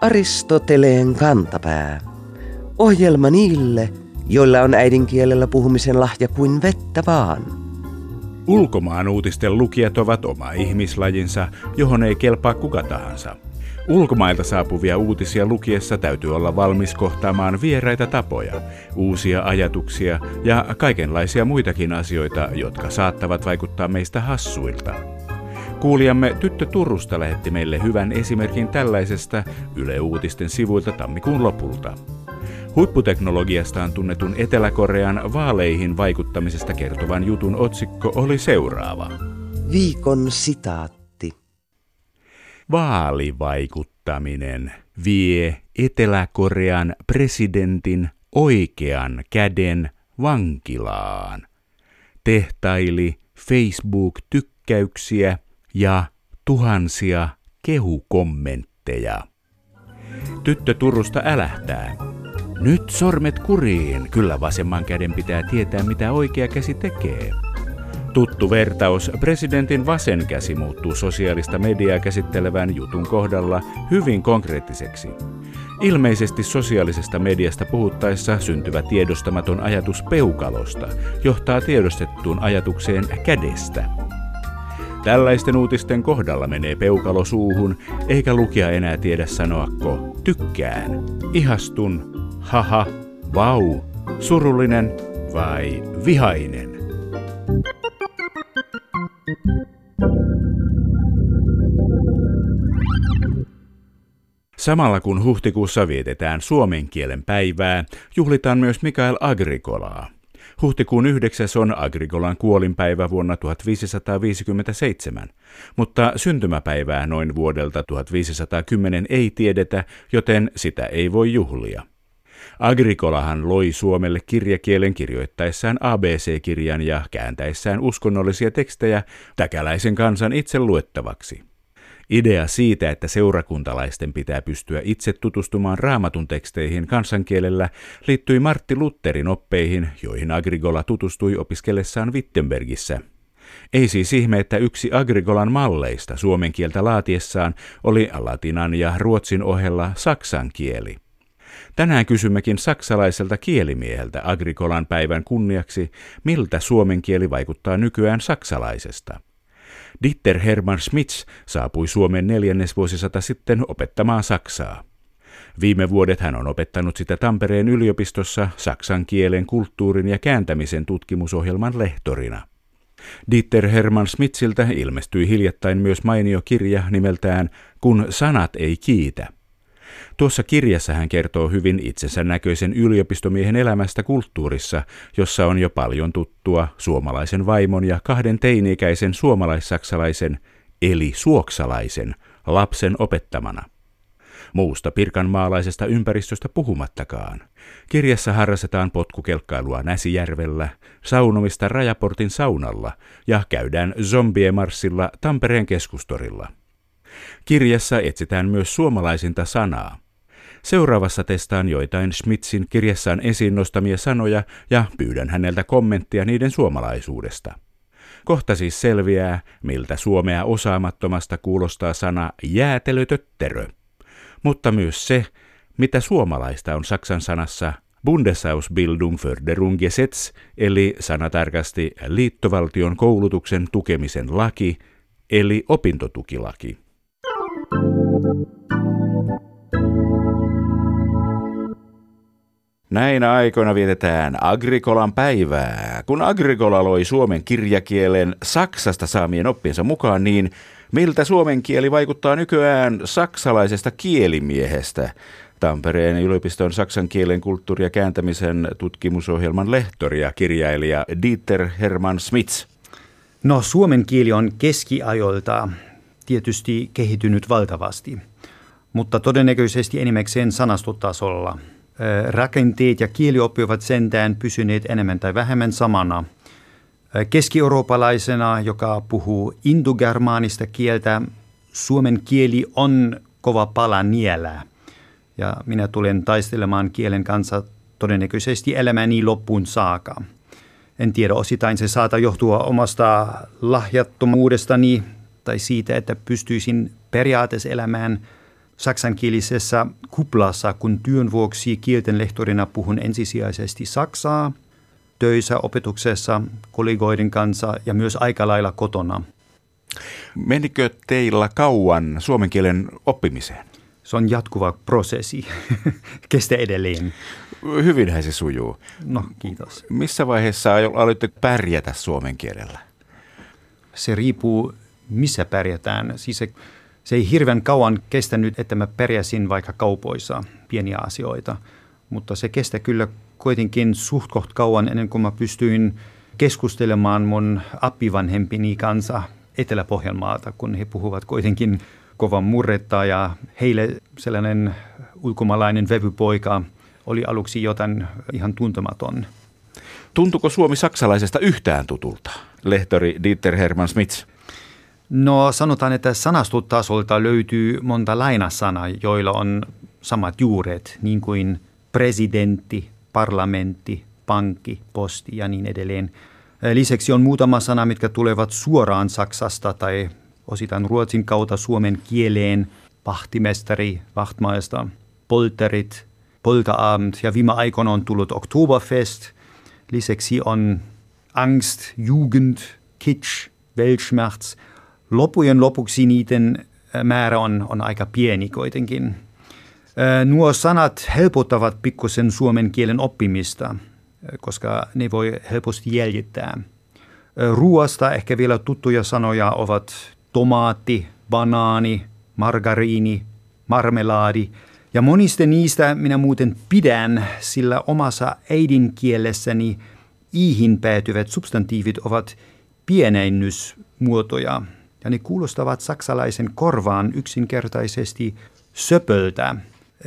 Aristoteleen kantapää. Ohjelma niille, joilla on äidinkielellä puhumisen lahja kuin vettä vaan. Ulkomaan uutisten lukijat ovat oma ihmislajinsa, johon ei kelpaa kuka tahansa. Ulkomailta saapuvia uutisia lukiessa täytyy olla valmis kohtaamaan vieraita tapoja, uusia ajatuksia ja kaikenlaisia muitakin asioita, jotka saattavat vaikuttaa meistä hassuilta. Kuulijamme Tyttö Turusta lähetti meille hyvän esimerkin tällaisesta Yle Uutisten sivuilta tammikuun lopulta. Huipputeknologiastaan tunnetun Etelä-Korean vaaleihin vaikuttamisesta kertovan jutun otsikko oli seuraava. Viikon sitaatti. Vaalivaikuttaminen vie Etelä-Korean presidentin oikean käden vankilaan. Tehtaili Facebook-tykkäyksiä ja tuhansia kehukommentteja. Tyttö Turusta älähtää. Nyt sormet kuriin, kyllä vasemman käden pitää tietää mitä oikea käsi tekee. Tuttu vertaus, presidentin vasen käsi muuttuu sosiaalista mediaa käsittelevän jutun kohdalla hyvin konkreettiseksi. Ilmeisesti sosiaalisesta mediasta puhuttaessa syntyvä tiedostamaton ajatus peukalosta johtaa tiedostettuun ajatukseen kädestä. Tällaisten uutisten kohdalla menee peukalo suuhun, eikä lukija enää tiedä sanoako tykkään, ihastun, haha, vau, surullinen vai vihainen. Samalla kun huhtikuussa vietetään suomen kielen päivää, juhlitaan myös Mikael Agrikolaa. Huhtikuun 9. on Agricolan kuolinpäivä vuonna 1557, mutta syntymäpäivää noin vuodelta 1510 ei tiedetä, joten sitä ei voi juhlia. Agrikolahan loi Suomelle kirjakielen kirjoittaessaan ABC-kirjan ja kääntäessään uskonnollisia tekstejä täkäläisen kansan itse luettavaksi. Idea siitä, että seurakuntalaisten pitää pystyä itse tutustumaan raamatun teksteihin kansankielellä, liittyi Martti Lutterin oppeihin, joihin Agrigola tutustui opiskellessaan Wittenbergissä. Ei siis ihme, että yksi Agrigolan malleista suomen kieltä laatiessaan oli latinan ja ruotsin ohella saksan kieli. Tänään kysymmekin saksalaiselta kielimieheltä Agrikolan päivän kunniaksi, miltä suomen kieli vaikuttaa nykyään saksalaisesta. Dieter Hermann Schmitz saapui Suomen neljännesvuosisata sitten opettamaan Saksaa. Viime vuodet hän on opettanut sitä Tampereen yliopistossa saksan kielen, kulttuurin ja kääntämisen tutkimusohjelman lehtorina. Dieter Hermann Schmitziltä ilmestyi hiljattain myös mainio kirja nimeltään Kun sanat ei kiitä – Tuossa kirjassa hän kertoo hyvin itsensä näköisen yliopistomiehen elämästä kulttuurissa, jossa on jo paljon tuttua suomalaisen vaimon ja kahden teini-ikäisen suomalaissaksalaisen, eli suoksalaisen, lapsen opettamana. Muusta pirkanmaalaisesta ympäristöstä puhumattakaan. Kirjassa harrastetaan potkukelkkailua Näsijärvellä, saunomista Rajaportin saunalla ja käydään zombiemarssilla Tampereen keskustorilla – Kirjassa etsitään myös suomalaisinta sanaa. Seuraavassa testaan joitain Schmitzin kirjassaan esiin nostamia sanoja ja pyydän häneltä kommenttia niiden suomalaisuudesta. Kohta siis selviää, miltä suomea osaamattomasta kuulostaa sana jäätelötötterö. Mutta myös se, mitä suomalaista on saksan sanassa Bundesausbildung für der Gesetz, eli sanatarkasti liittovaltion koulutuksen tukemisen laki, eli opintotukilaki. Näinä aikoina vietetään Agrikolan päivää. Kun Agrikola loi suomen kirjakielen Saksasta saamien oppinsa mukaan, niin miltä suomen kieli vaikuttaa nykyään saksalaisesta kielimiehestä? Tampereen yliopiston saksan kielen kulttuuri- ja kääntämisen tutkimusohjelman lehtori ja kirjailija Dieter Hermann Smits. No suomen kieli on keskiajoilta tietysti kehittynyt valtavasti, mutta todennäköisesti enimmäkseen sanastotasolla. Rakenteet ja kielioppi ovat sentään pysyneet enemmän tai vähemmän samana. Keski-eurooppalaisena, joka puhuu indogermaanista kieltä, suomen kieli on kova pala nielää. Ja minä tulen taistelemaan kielen kanssa todennäköisesti elämäni loppuun saakka. En tiedä, osittain se saata johtua omasta lahjattomuudestani tai siitä, että pystyisin periaatteessa elämään saksankielisessä kuplassa, kun työn vuoksi kielten lehtorina puhun ensisijaisesti saksaa, töissä, opetuksessa, kollegoiden kanssa ja myös aika lailla kotona. Menikö teillä kauan suomen kielen oppimiseen? Se on jatkuva prosessi. Kestä edelleen. Hyvinhän se sujuu. No, kiitos. Missä vaiheessa aloitte pärjätä suomen kielellä? Se riippuu, missä pärjätään. Siis se, se ei hirveän kauan kestänyt, että mä pärjäsin vaikka kaupoissa pieniä asioita, mutta se kestää kyllä kuitenkin suht koht kauan ennen kuin mä pystyin keskustelemaan mun appivanhempini kanssa Etelä-Pohjanmaalta, kun he puhuvat kuitenkin kovan murretta ja heille sellainen ulkomaalainen vevypoika oli aluksi jotain ihan tuntematon. Tuntuko Suomi saksalaisesta yhtään tutulta, lehtori Dieter Hermann Smits? No sanotaan, että sanastotasolta löytyy monta lainasanaa, joilla on samat juuret, niin kuin presidentti, parlamentti, pankki, posti ja niin edelleen. Lisäksi on muutama sana, mitkä tulevat suoraan Saksasta tai osittain ruotsin kautta suomen kieleen. Pahtimestari, vahtmaista, polterit, poltaabend ja viime aikoina on tullut Oktoberfest. Lisäksi on angst, jugend, kitsch, weltschmerz. Lopujen lopuksi niiden määrä on, on aika pieni kuitenkin. Nuo sanat helpottavat pikkusen suomen kielen oppimista, koska ne voi helposti jäljittää. Ruoasta ehkä vielä tuttuja sanoja ovat tomaatti, banaani, margariini, marmelaadi. Ja monista niistä minä muuten pidän, sillä omassa äidinkielessäni iihin päätyvät substantiivit ovat pienennysmuotoja. Ja ne kuulostavat saksalaisen korvaan yksinkertaisesti söpöltä.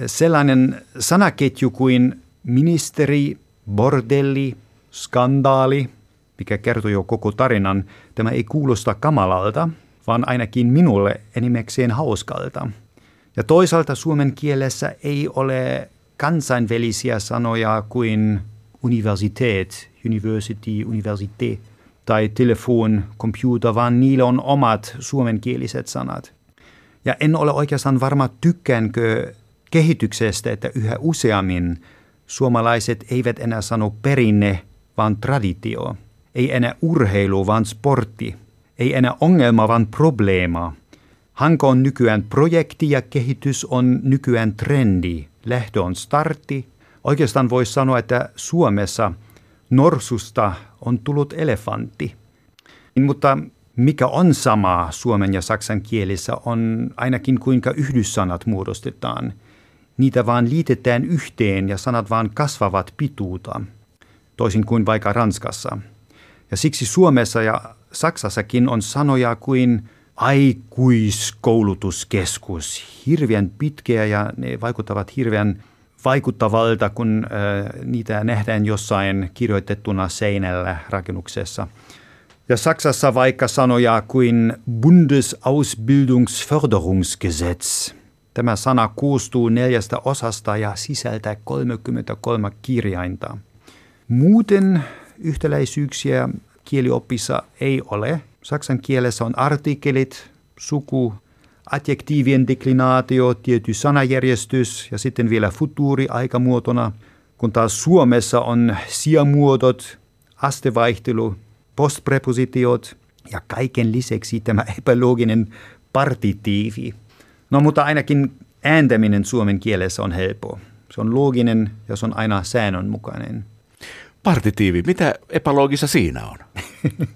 Sellainen sanaketju kuin ministeri, bordelli, skandaali, mikä kertoo jo koko tarinan, tämä ei kuulosta kamalalta, vaan ainakin minulle enimmäkseen hauskalta. Ja toisaalta suomen kielessä ei ole kansainvälisiä sanoja kuin universiteet, university, universite tai telefon, computer, vaan niillä on omat suomenkieliset sanat. Ja en ole oikeastaan varma, tykkäänkö kehityksestä, että yhä useammin suomalaiset eivät enää sano perinne, vaan traditio. Ei enää urheilu, vaan sportti – ei enää ongelma, vaan probleema. Hanko on nykyään projekti ja kehitys on nykyään trendi. Lähtö on startti. Oikeastaan voisi sanoa, että Suomessa norsusta on tullut elefantti. Mutta mikä on sama suomen ja saksan kielissä on ainakin kuinka yhdyssanat muodostetaan. Niitä vaan liitetään yhteen ja sanat vaan kasvavat pituuta, toisin kuin vaikka Ranskassa. Ja siksi Suomessa ja Saksassakin on sanoja kuin aikuiskoulutuskeskus, hirveän pitkiä ja ne vaikuttavat hirveän vaikuttavalta, kun niitä nähdään jossain kirjoitettuna seinällä rakennuksessa. Ja Saksassa vaikka sanoja kuin Bundesausbildungsförderungsgesetz. Tämä sana koostuu neljästä osasta ja sisältää 33 kirjainta. Muuten yhtäläisyyksiä kieliopissa ei ole. Saksan kielessä on artikkelit, suku, adjektiivien deklinaatio, tietty sanajärjestys ja sitten vielä futuuri aikamuotona, kun taas Suomessa on sijamuodot, astevaihtelu, postprepositiot ja kaiken lisäksi tämä epälooginen partitiivi. No mutta ainakin ääntäminen suomen kielessä on helppo. Se on looginen ja se on aina säännönmukainen. Partitiivi, mitä epäloogista siinä on?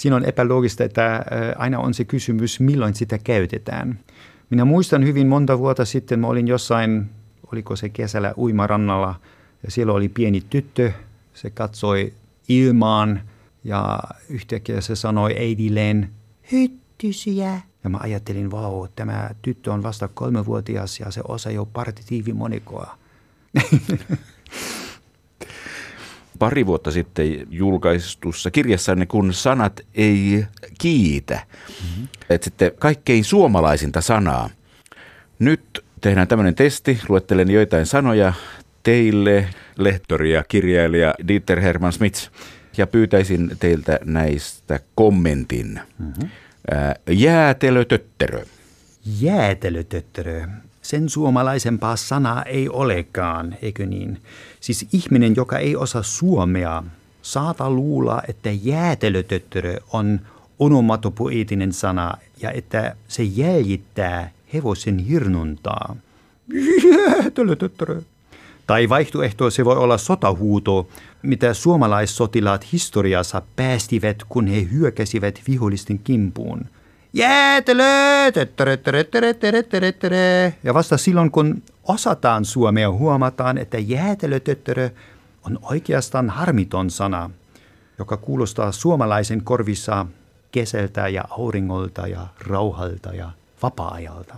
siinä on epäloogista, että aina on se kysymys, milloin sitä käytetään. Minä muistan hyvin monta vuotta sitten, mä olin jossain, oliko se kesällä uimarannalla, ja siellä oli pieni tyttö, se katsoi ilmaan ja yhtäkkiä se sanoi äidilleen, hyttysiä. Ja mä ajattelin, vau, tämä tyttö on vasta kolmevuotias ja se osaa jo partitiivimonikoa. pari vuotta sitten julkaistussa kirjassanne, kun sanat ei kiitä. Mm-hmm. Että sitten kaikkein suomalaisinta sanaa. Nyt tehdään tämmöinen testi, luettelen joitain sanoja teille, lehtori ja kirjailija Dieter Hermann Smits. ja pyytäisin teiltä näistä kommentin. Mm-hmm. Jäätelötötterö. Jäätelötötterö. Sen suomalaisempaa sanaa ei olekaan, eikö niin? Siis ihminen, joka ei osaa suomea, saata luulla, että jäätelötötterö on onomatopoeettinen sana ja että se jäljittää hevosen hirnuntaa. Jäätelötötterö. Tai vaihtoehto se voi olla sotahuuto, mitä suomalaissotilaat historiassa päästivät, kun he hyökäsivät vihollisten kimpuun. Jäätelö! Ja vasta silloin, kun osataan suomea, huomataan, että jäätelötöttörö on oikeastaan harmiton sana, joka kuulostaa suomalaisen korvissa kesältä ja auringolta ja rauhalta ja vapaa-ajalta.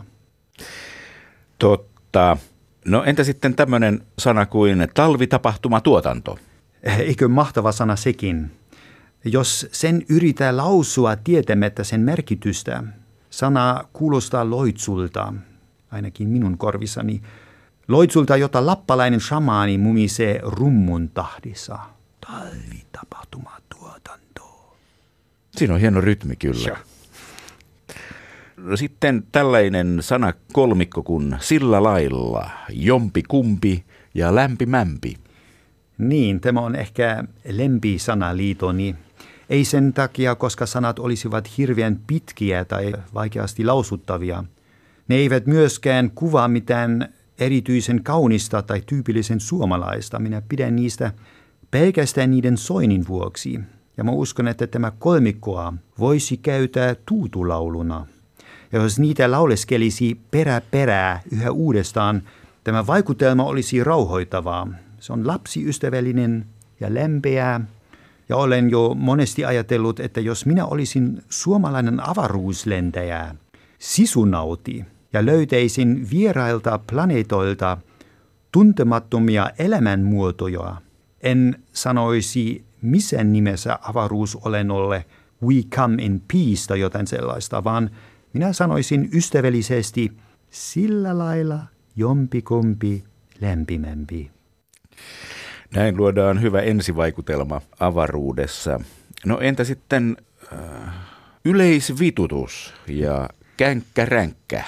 Totta. No entä sitten tämmöinen sana kuin talvitapahtumatuotanto? Eikö mahtava sana sekin? Jos sen yrittää lausua tietämättä sen merkitystä, sana kuulostaa loitsulta, ainakin minun korvissani, loitsulta, jota lappalainen shamaani mumisee rummun tahdissa. Talvitapahtumatuotanto. Siinä on hieno rytmi kyllä. Ja. No sitten tällainen sana kolmikko kuin sillä lailla, jompi kumpi ja lämpimämpi. Niin, tämä on ehkä lempisanaliitoni. Ei sen takia, koska sanat olisivat hirveän pitkiä tai vaikeasti lausuttavia. Ne eivät myöskään kuvaa mitään erityisen kaunista tai tyypillisen suomalaista. Minä pidän niistä pelkästään niiden soinin vuoksi. Ja mä uskon, että tämä kolmikkoa voisi käyttää tuutulauluna. Ja jos niitä lauleskelisi perä perää yhä uudestaan, tämä vaikutelma olisi rauhoitavaa. Se on lapsiystävällinen ja lempeää. Ja olen jo monesti ajatellut, että jos minä olisin suomalainen avaruuslentäjä, sisunauti, ja löytäisin vierailta planeetoilta tuntemattomia elämänmuotoja, en sanoisi missään nimessä avaruusolennolle we come in peace tai jotain sellaista, vaan minä sanoisin ystävällisesti sillä lailla jompikumpi lämpimämpi. Näin luodaan hyvä ensivaikutelma avaruudessa. No entä sitten äh, yleisvitutus ja känkkäränkkä?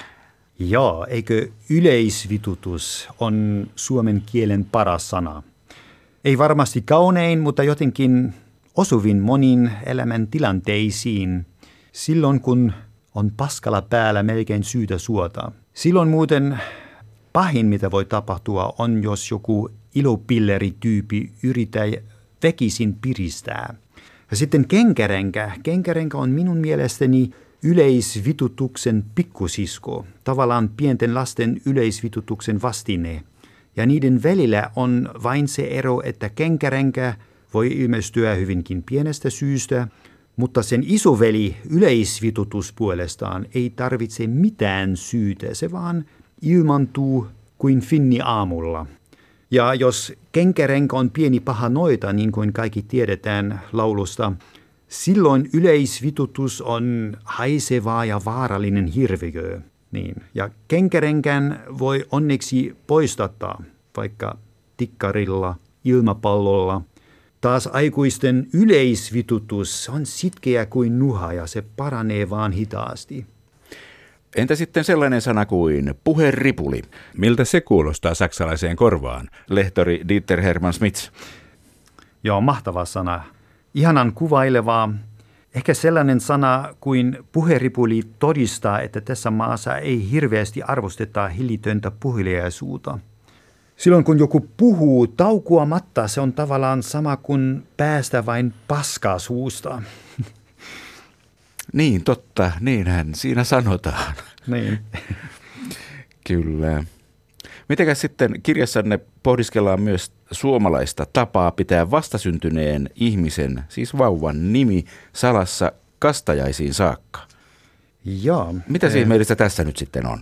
Joo, eikö yleisvitutus on suomen kielen paras sana? Ei varmasti kaunein, mutta jotenkin osuvin moniin elämän tilanteisiin. Silloin kun on paskalla päällä melkein syytä suota. Silloin muuten pahin, mitä voi tapahtua, on jos joku ilopillerityyppi yrittää väkisin piristää. Ja sitten kenkärenkä. Kenkärenkä on minun mielestäni yleisvitutuksen pikkusisko, tavallaan pienten lasten yleisvitutuksen vastine. Ja niiden välillä on vain se ero, että kenkärenkä voi ilmestyä hyvinkin pienestä syystä, mutta sen isoveli yleisvitutus puolestaan ei tarvitse mitään syytä, se vaan ilmantuu kuin finni aamulla. Ja jos kenkärenkä on pieni paha noita, niin kuin kaikki tiedetään laulusta, silloin yleisvitutus on haisevaa ja vaarallinen hirviö. Niin. Ja kenkärenkään voi onneksi poistattaa vaikka tikkarilla, ilmapallolla. Taas aikuisten yleisvitutus on sitkeä kuin nuha ja se paranee vaan hitaasti. Entä sitten sellainen sana kuin puheripuli? Miltä se kuulostaa saksalaiseen korvaan? Lehtori Dieter Hermann Smits. Joo, mahtava sana. Ihanan kuvailevaa. Ehkä sellainen sana kuin puheripuli todistaa, että tässä maassa ei hirveästi arvosteta hillitöntä puheliaisuutta. Silloin kun joku puhuu taukuamatta, se on tavallaan sama kuin päästä vain paskaa suusta. Niin, totta. Niinhän siinä sanotaan. Niin. Kyllä. Mitenkäs sitten kirjassanne pohdiskellaan myös suomalaista tapaa pitää vastasyntyneen ihmisen, siis vauvan nimi, salassa kastajaisiin saakka? Joo. Mitä eh, ihmeellistä tässä nyt sitten on?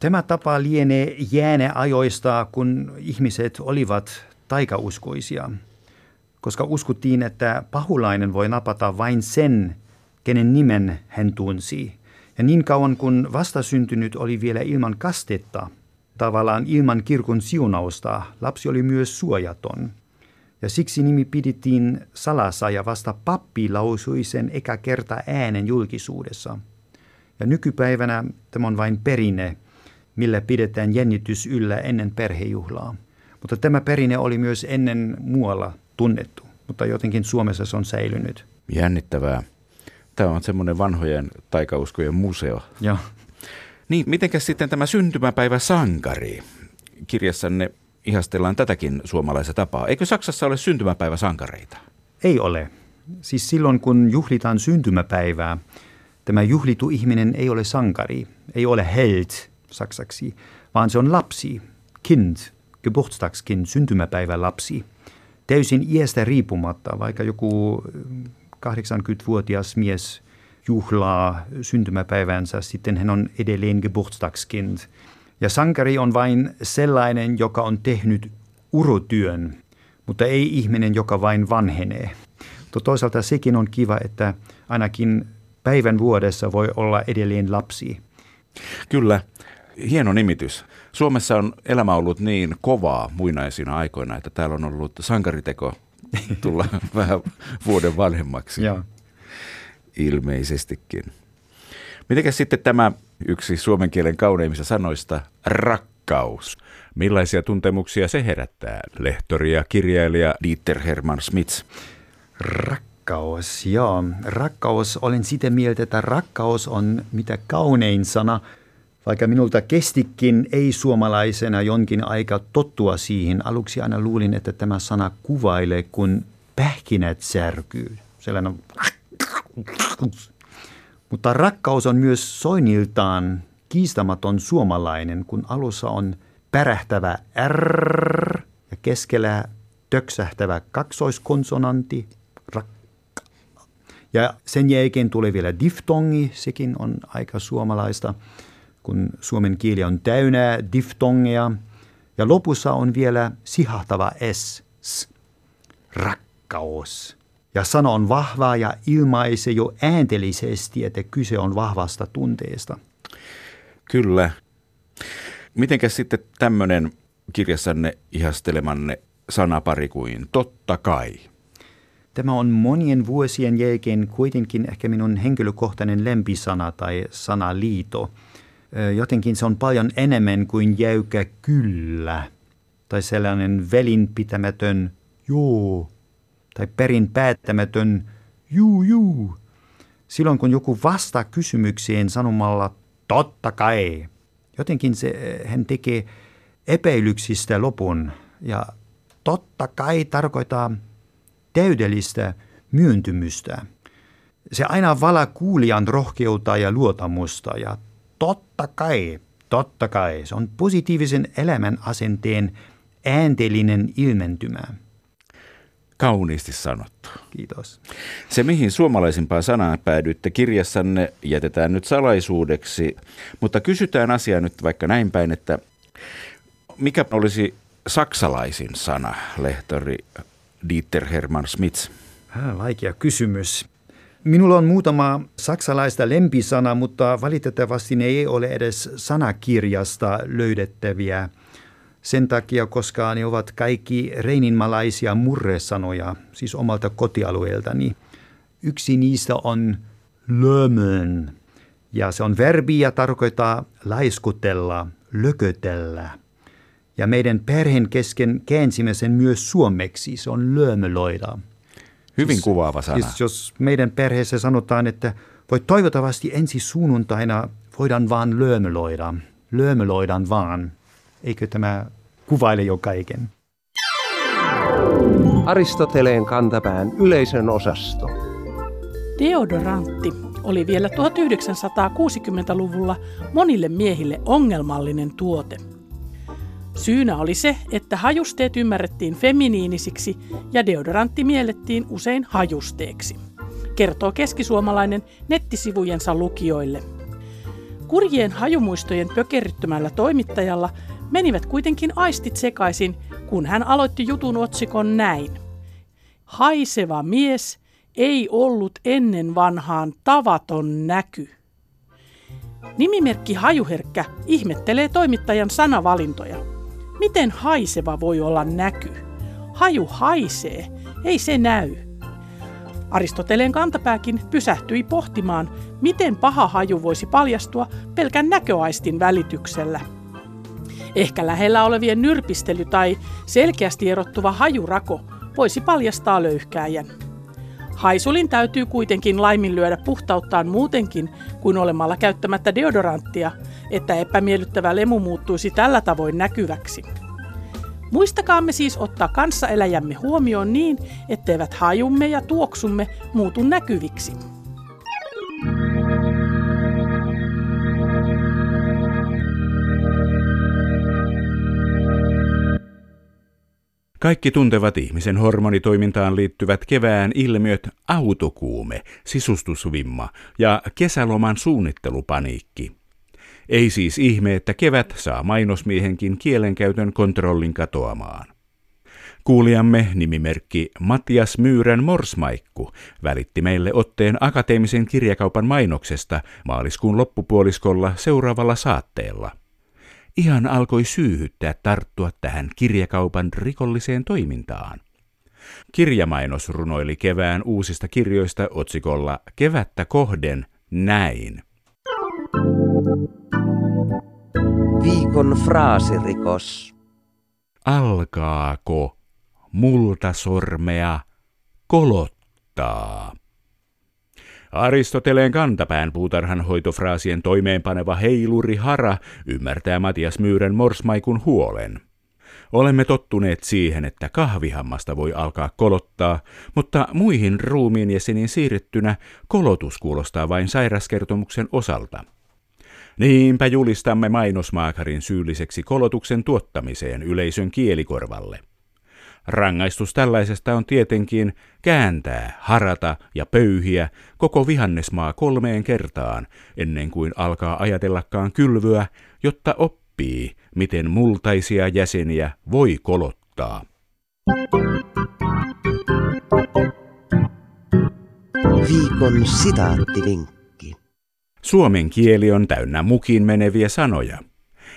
Tämä tapa lienee jääne ajoista, kun ihmiset olivat taikauskoisia, koska uskottiin, että pahulainen voi napata vain sen, kenen nimen hän tunsi. Ja niin kauan kun vastasyntynyt oli vielä ilman kastetta, tavallaan ilman kirkon siunausta, lapsi oli myös suojaton. Ja siksi nimi pidettiin salassa ja vasta pappi lausui sen eka kerta äänen julkisuudessa. Ja nykypäivänä tämä on vain perinne, millä pidetään jännitys yllä ennen perhejuhlaa. Mutta tämä perinne oli myös ennen muualla tunnettu, mutta jotenkin Suomessa se on säilynyt. Jännittävää. Tämä on semmoinen vanhojen taikauskojen museo. Joo. Niin, mitenkäs sitten tämä syntymäpäivä sankari? Kirjassanne ihastellaan tätäkin suomalaista tapaa. Eikö Saksassa ole syntymäpäivä sankareita? Ei ole. Siis silloin, kun juhlitaan syntymäpäivää, tämä juhlitu ihminen ei ole sankari, ei ole held saksaksi, vaan se on lapsi, kind, Geburtstagskind, syntymäpäivä lapsi. Täysin iästä riippumatta, vaikka joku 80-vuotias mies juhlaa syntymäpäivänsä, sitten hän on edelleen Geburtstagskind. Ja sankari on vain sellainen, joka on tehnyt urotyön, mutta ei ihminen, joka vain vanhenee. Mutta toisaalta sekin on kiva, että ainakin päivän vuodessa voi olla edelleen lapsi. Kyllä, hieno nimitys. Suomessa on elämä ollut niin kovaa muinaisina aikoina, että täällä on ollut sankariteko tulla vähän vuoden vanhemmaksi. Ilmeisestikin. Mitenkäs sitten tämä yksi suomen kielen kauneimmista sanoista, rakkaus? Millaisia tuntemuksia se herättää? Lehtori ja kirjailija Dieter Hermann Smits. Rakkaus, joo. Rakkaus, olen sitä mieltä, että rakkaus on mitä kaunein sana, vaikka minulta kestikin ei-suomalaisena jonkin aika tottua siihen. Aluksi aina luulin, että tämä sana kuvailee, kun pähkinät särkyy. Sellainen mutta rakkaus on myös soiniltaan kiistamaton suomalainen, kun alussa on pärähtävä R ja keskellä töksähtävä kaksoiskonsonantti. Ja sen jälkeen tulee vielä diftongi, sekin on aika suomalaista, kun suomen kieli on täynnä diftongeja. Ja lopussa on vielä sihahtava S, s rakkaus. Ja sana on vahvaa ja ilmaise jo ääntelisesti, että kyse on vahvasta tunteesta. Kyllä. Mitenkäs sitten tämmöinen kirjassanne ihastelemanne sanapari kuin totta kai? Tämä on monien vuosien jälkeen kuitenkin ehkä minun henkilökohtainen lempisana tai sanaliito. Jotenkin se on paljon enemmän kuin jäykä kyllä tai sellainen velinpitämätön joo tai perin päättämätön juu juu. Silloin kun joku vastaa kysymykseen sanomalla totta kai, jotenkin se, hän tekee epäilyksistä lopun ja totta kai tarkoittaa täydellistä myöntymystä. Se aina vala kuulijan rohkeutta ja luotamusta ja totta kai, totta kai, se on positiivisen elämän asenteen ääntelinen ilmentymä. Kauniisti sanottu. Kiitos. Se, mihin suomalaisimpaan sanaan päädyitte kirjassanne, jätetään nyt salaisuudeksi, mutta kysytään asiaa nyt vaikka näin päin, että mikä olisi saksalaisin sana, lehtori Dieter Hermann Smits? Vaikea kysymys. Minulla on muutama saksalaista lempisana, mutta valitettavasti ne ei ole edes sanakirjasta löydettäviä – sen takia, koska ne ovat kaikki reininmalaisia murresanoja, siis omalta kotialueeltani. Yksi niistä on lömön, ja se on verbi ja tarkoittaa laiskutella, lökötellä. Ja meidän perheen kesken käänsimme sen myös suomeksi, se on lömöloida. Hyvin siis, kuvaava sana. Siis jos meidän perheessä sanotaan, että voi toivottavasti ensi sunnuntaina voidaan vaan lömöloida, lömöloidaan vaan – Eikö tämä kuvaile jo kaiken? Aristoteleen kantapään yleisön osasto. Deodorantti oli vielä 1960-luvulla monille miehille ongelmallinen tuote. Syynä oli se, että hajusteet ymmärrettiin feminiinisiksi ja deodorantti miellettiin usein hajusteeksi, kertoo keskisuomalainen nettisivujensa lukijoille. Kurjien hajumuistojen pökerryttömällä toimittajalla menivät kuitenkin aistit sekaisin, kun hän aloitti jutun otsikon näin. Haiseva mies ei ollut ennen vanhaan tavaton näky. Nimimerkki Hajuherkkä ihmettelee toimittajan sanavalintoja. Miten haiseva voi olla näky? haju haisee, ei se näy. Aristoteleen kantapääkin pysähtyi pohtimaan, miten paha haju voisi paljastua pelkän näköaistin välityksellä. Ehkä lähellä olevien nyrpistely tai selkeästi erottuva hajurako voisi paljastaa löyhkääjän. Haisulin täytyy kuitenkin laiminlyödä puhtauttaan muutenkin kuin olemalla käyttämättä deodoranttia, että epämiellyttävä lemu muuttuisi tällä tavoin näkyväksi. Muistakaamme siis ottaa kanssaeläjämme huomioon niin, etteivät hajumme ja tuoksumme muutu näkyviksi. Kaikki tuntevat ihmisen hormonitoimintaan liittyvät kevään ilmiöt autokuume, sisustusvimma ja kesäloman suunnittelupaniikki. Ei siis ihme, että kevät saa mainosmiehenkin kielenkäytön kontrollin katoamaan. Kuulijamme nimimerkki Matias Myyrän Morsmaikku välitti meille otteen akateemisen kirjakaupan mainoksesta maaliskuun loppupuoliskolla seuraavalla saatteella – ihan alkoi syyhyttää tarttua tähän kirjakaupan rikolliseen toimintaan. Kirjamainos runoili kevään uusista kirjoista otsikolla Kevättä kohden näin. Viikon fraasirikos. Alkaako multasormea kolottaa? Aristoteleen kantapään puutarhan hoitofraasien toimeenpaneva heiluri Hara ymmärtää Matias Myyrän morsmaikun huolen. Olemme tottuneet siihen, että kahvihammasta voi alkaa kolottaa, mutta muihin ruumiin jäseniin siirrettynä kolotus kuulostaa vain sairaskertomuksen osalta. Niinpä julistamme mainosmaakarin syylliseksi kolotuksen tuottamiseen yleisön kielikorvalle. Rangaistus tällaisesta on tietenkin kääntää, harata ja pöyhiä koko vihannesmaa kolmeen kertaan, ennen kuin alkaa ajatellakaan kylvyä, jotta oppii, miten multaisia jäseniä voi kolottaa. Viikon sitaattivinkki. Suomen kieli on täynnä mukin meneviä sanoja –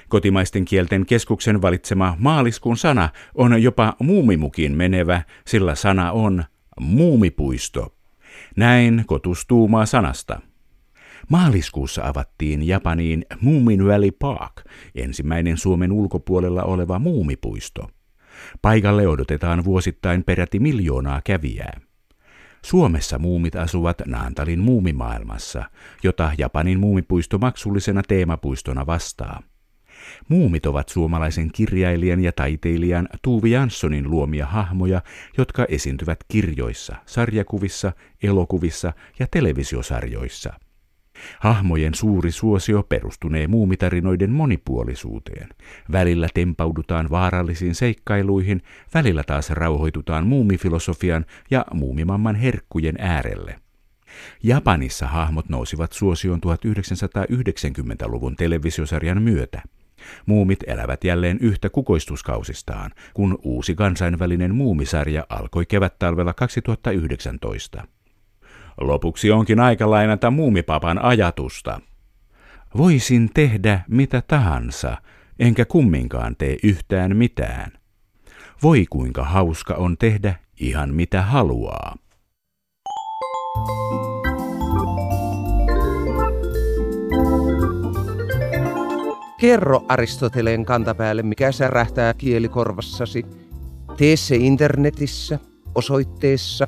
Kotimaisten kielten keskuksen valitsema maaliskuun sana on jopa muumimukin menevä, sillä sana on muumipuisto. Näin kotus tuumaa sanasta. Maaliskuussa avattiin Japaniin Moomin Valley Park, ensimmäinen Suomen ulkopuolella oleva muumipuisto. Paikalle odotetaan vuosittain peräti miljoonaa kävijää. Suomessa muumit asuvat Naantalin muumimaailmassa, jota Japanin muumipuisto maksullisena teemapuistona vastaa. Muumit ovat suomalaisen kirjailijan ja taiteilijan Tuuvi Janssonin luomia hahmoja, jotka esiintyvät kirjoissa, sarjakuvissa, elokuvissa ja televisiosarjoissa. Hahmojen suuri suosio perustunee muumitarinoiden monipuolisuuteen. Välillä tempaudutaan vaarallisiin seikkailuihin, välillä taas rauhoitutaan muumifilosofian ja muumimamman herkkujen äärelle. Japanissa hahmot nousivat suosioon 1990-luvun televisiosarjan myötä. Muumit elävät jälleen yhtä kukoistuskausistaan, kun uusi kansainvälinen muumisarja alkoi kevättalvella 2019. Lopuksi onkin aika lainata muumipapan ajatusta. Voisin tehdä mitä tahansa, enkä kumminkaan tee yhtään mitään. Voi kuinka hauska on tehdä ihan mitä haluaa. Kerro Aristoteleen kantapäälle, mikä särähtää kielikorvassasi. Tee se internetissä osoitteessa